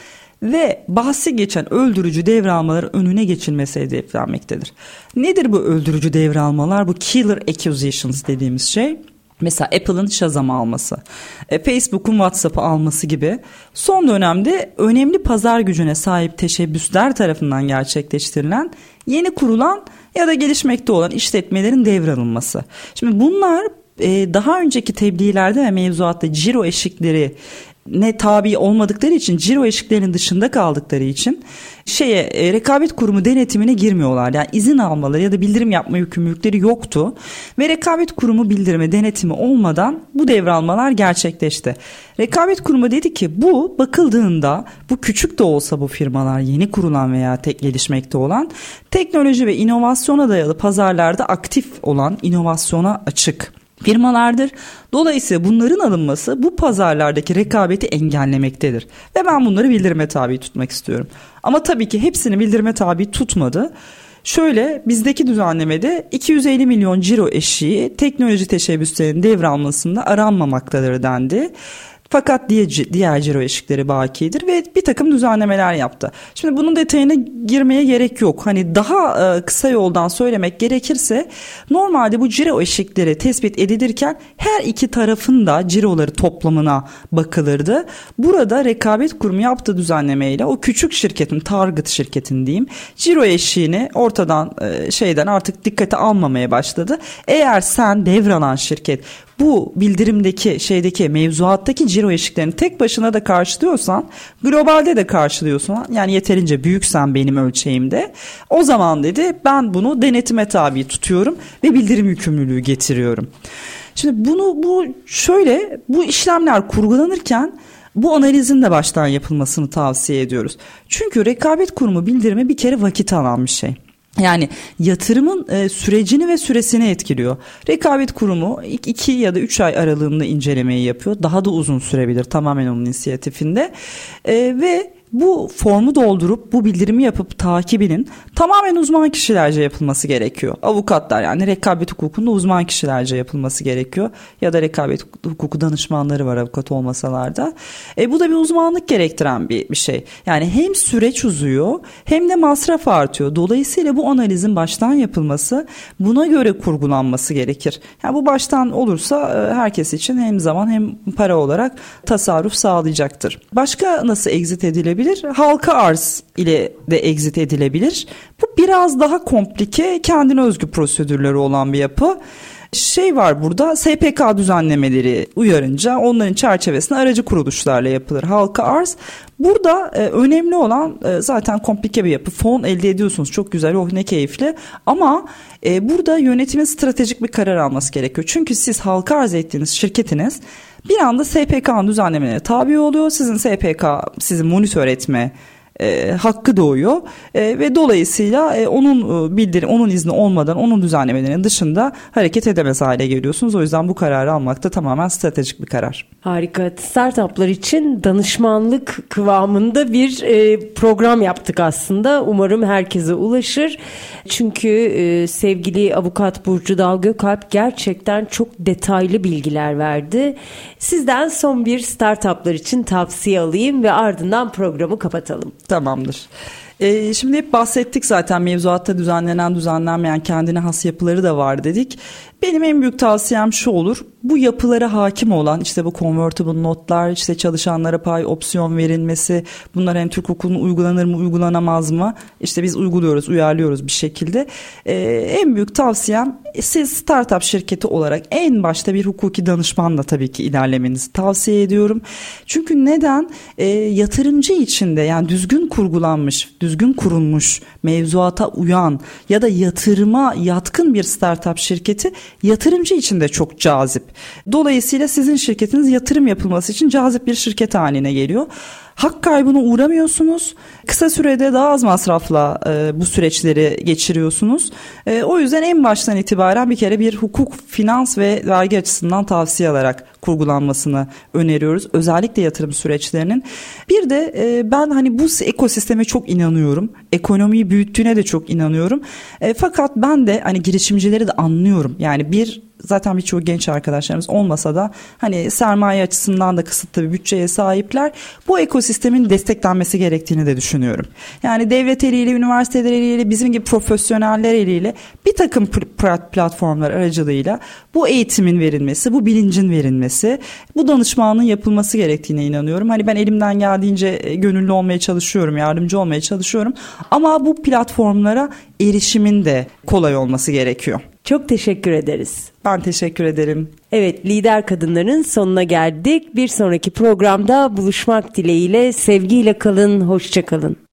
ve bahsi geçen öldürücü devralmaların önüne geçilmesi hedeflenmektedir. Nedir bu öldürücü devralmalar? Bu killer accusations dediğimiz şey. Mesela Apple'ın Shazam'ı alması, e, Facebook'un WhatsApp'ı alması gibi son dönemde önemli pazar gücüne sahip teşebbüsler tarafından gerçekleştirilen yeni kurulan ya da gelişmekte olan işletmelerin devralınması. Şimdi bunlar e, daha önceki tebliğlerde ve mevzuatta ciro eşikleri ne tabi olmadıkları için ciro eşiklerinin dışında kaldıkları için şeye e, rekabet kurumu denetimine girmiyorlar. Yani izin almaları ya da bildirim yapma yükümlülükleri yoktu ve rekabet kurumu bildirimi denetimi olmadan bu devralmalar gerçekleşti. Rekabet kurumu dedi ki bu bakıldığında bu küçük de olsa bu firmalar yeni kurulan veya tek gelişmekte olan teknoloji ve inovasyona dayalı pazarlarda aktif olan inovasyona açık firmalardır. Dolayısıyla bunların alınması bu pazarlardaki rekabeti engellemektedir. Ve ben bunları bildirime tabi tutmak istiyorum. Ama tabii ki hepsini bildirime tabi tutmadı. Şöyle bizdeki düzenlemede 250 milyon ciro eşiği teknoloji teşebbüslerinin devralmasında aranmamaktadır dendi. Fakat diğer, ciro eşikleri bakidir ve bir takım düzenlemeler yaptı. Şimdi bunun detayına girmeye gerek yok. Hani daha e, kısa yoldan söylemek gerekirse normalde bu ciro eşikleri tespit edilirken her iki tarafın da ciroları toplamına bakılırdı. Burada rekabet kurumu yaptığı düzenlemeyle o küçük şirketin target şirketin diyeyim ciro eşiğini ortadan e, şeyden artık dikkate almamaya başladı. Eğer sen devralan şirket bu bildirimdeki şeydeki mevzuattaki ciro eşiklerini tek başına da karşılıyorsan globalde de karşılıyorsan yani yeterince büyüksen benim ölçeğimde o zaman dedi ben bunu denetime tabi tutuyorum ve bildirim yükümlülüğü getiriyorum. Şimdi bunu bu şöyle bu işlemler kurgulanırken bu analizin de baştan yapılmasını tavsiye ediyoruz. Çünkü rekabet kurumu bildirimi bir kere vakit alan bir şey. Yani yatırımın e, sürecini ve süresini etkiliyor. Rekabet kurumu 2 ya da 3 ay aralığında incelemeyi yapıyor. Daha da uzun sürebilir tamamen onun inisiyatifinde. E, ve bu formu doldurup bu bildirimi yapıp takibinin tamamen uzman kişilerce yapılması gerekiyor. Avukatlar yani rekabet hukukunda uzman kişilerce yapılması gerekiyor. Ya da rekabet hukuku danışmanları var avukat olmasalar da. E, bu da bir uzmanlık gerektiren bir, bir şey. Yani hem süreç uzuyor hem de masraf artıyor. Dolayısıyla bu analizin baştan yapılması buna göre kurgulanması gerekir. Yani bu baştan olursa e, herkes için hem zaman hem para olarak tasarruf sağlayacaktır. Başka nasıl exit edilebilir? Edilebilir. Halka arz ile de exit edilebilir. Bu biraz daha komplike, kendine özgü prosedürleri olan bir yapı şey var burada SPK düzenlemeleri uyarınca onların çerçevesinde aracı kuruluşlarla yapılır halka arz. Burada e, önemli olan e, zaten komplike bir yapı. Fon elde ediyorsunuz çok güzel oh ne keyifli ama e, burada yönetimin stratejik bir karar alması gerekiyor. Çünkü siz halka arz ettiğiniz şirketiniz bir anda SPK'nın düzenlemelerine tabi oluyor. Sizin SPK sizi monitör etme e, hakkı doğuyor e, ve dolayısıyla e, onun e, bildirim onun izni olmadan onun düzenlemelerinin dışında hareket edemez hale geliyorsunuz. O yüzden bu kararı almak da tamamen stratejik bir karar. Harika. Startuplar için danışmanlık kıvamında bir e, program yaptık aslında. Umarım herkese ulaşır. Çünkü e, sevgili avukat Burcu Dal Gökalp gerçekten çok detaylı bilgiler verdi. Sizden son bir startuplar için tavsiye alayım ve ardından programı kapatalım. Tamamdır. Ee, şimdi hep bahsettik zaten mevzuatta düzenlenen düzenlenmeyen kendine has yapıları da var dedik. Benim en büyük tavsiyem şu olur. Bu yapılara hakim olan işte bu convertible notlar, işte çalışanlara pay opsiyon verilmesi, bunlar hem Türk hukukunun uygulanır mı, uygulanamaz mı? İşte biz uyguluyoruz, uyarlıyoruz bir şekilde. Ee, en büyük tavsiyem siz startup şirketi olarak en başta bir hukuki danışmanla tabii ki ilerlemenizi tavsiye ediyorum. Çünkü neden? Ee, yatırımcı içinde yani düzgün kurgulanmış, düzgün kurulmuş, mevzuata uyan ya da yatırıma yatkın bir startup şirketi yatırımcı için de çok cazip. Dolayısıyla sizin şirketiniz yatırım yapılması için cazip bir şirket haline geliyor hak kaybına uğramıyorsunuz. Kısa sürede daha az masrafla e, bu süreçleri geçiriyorsunuz. E, o yüzden en baştan itibaren bir kere bir hukuk, finans ve vergi açısından tavsiye alarak kurgulanmasını öneriyoruz. Özellikle yatırım süreçlerinin. Bir de e, ben hani bu ekosisteme çok inanıyorum. Ekonomiyi büyüttüğüne de çok inanıyorum. E, fakat ben de hani girişimcileri de anlıyorum. Yani bir zaten birçoğu genç arkadaşlarımız olmasa da hani sermaye açısından da kısıtlı bir bütçeye sahipler. Bu ekosistemin desteklenmesi gerektiğini de düşünüyorum. Yani devlet eliyle, üniversiteler eliyle, bizim gibi profesyoneller eliyle bir takım platformlar aracılığıyla bu eğitimin verilmesi, bu bilincin verilmesi, bu danışmanlığın yapılması gerektiğine inanıyorum. Hani ben elimden geldiğince e, gönüllü olmaya çalışıyorum, yardımcı olmaya çalışıyorum. Ama bu platformlara erişimin de kolay olması gerekiyor. Çok teşekkür ederiz. Ben teşekkür ederim. Evet, lider kadınların sonuna geldik. Bir sonraki programda buluşmak dileğiyle sevgiyle kalın, hoşça kalın.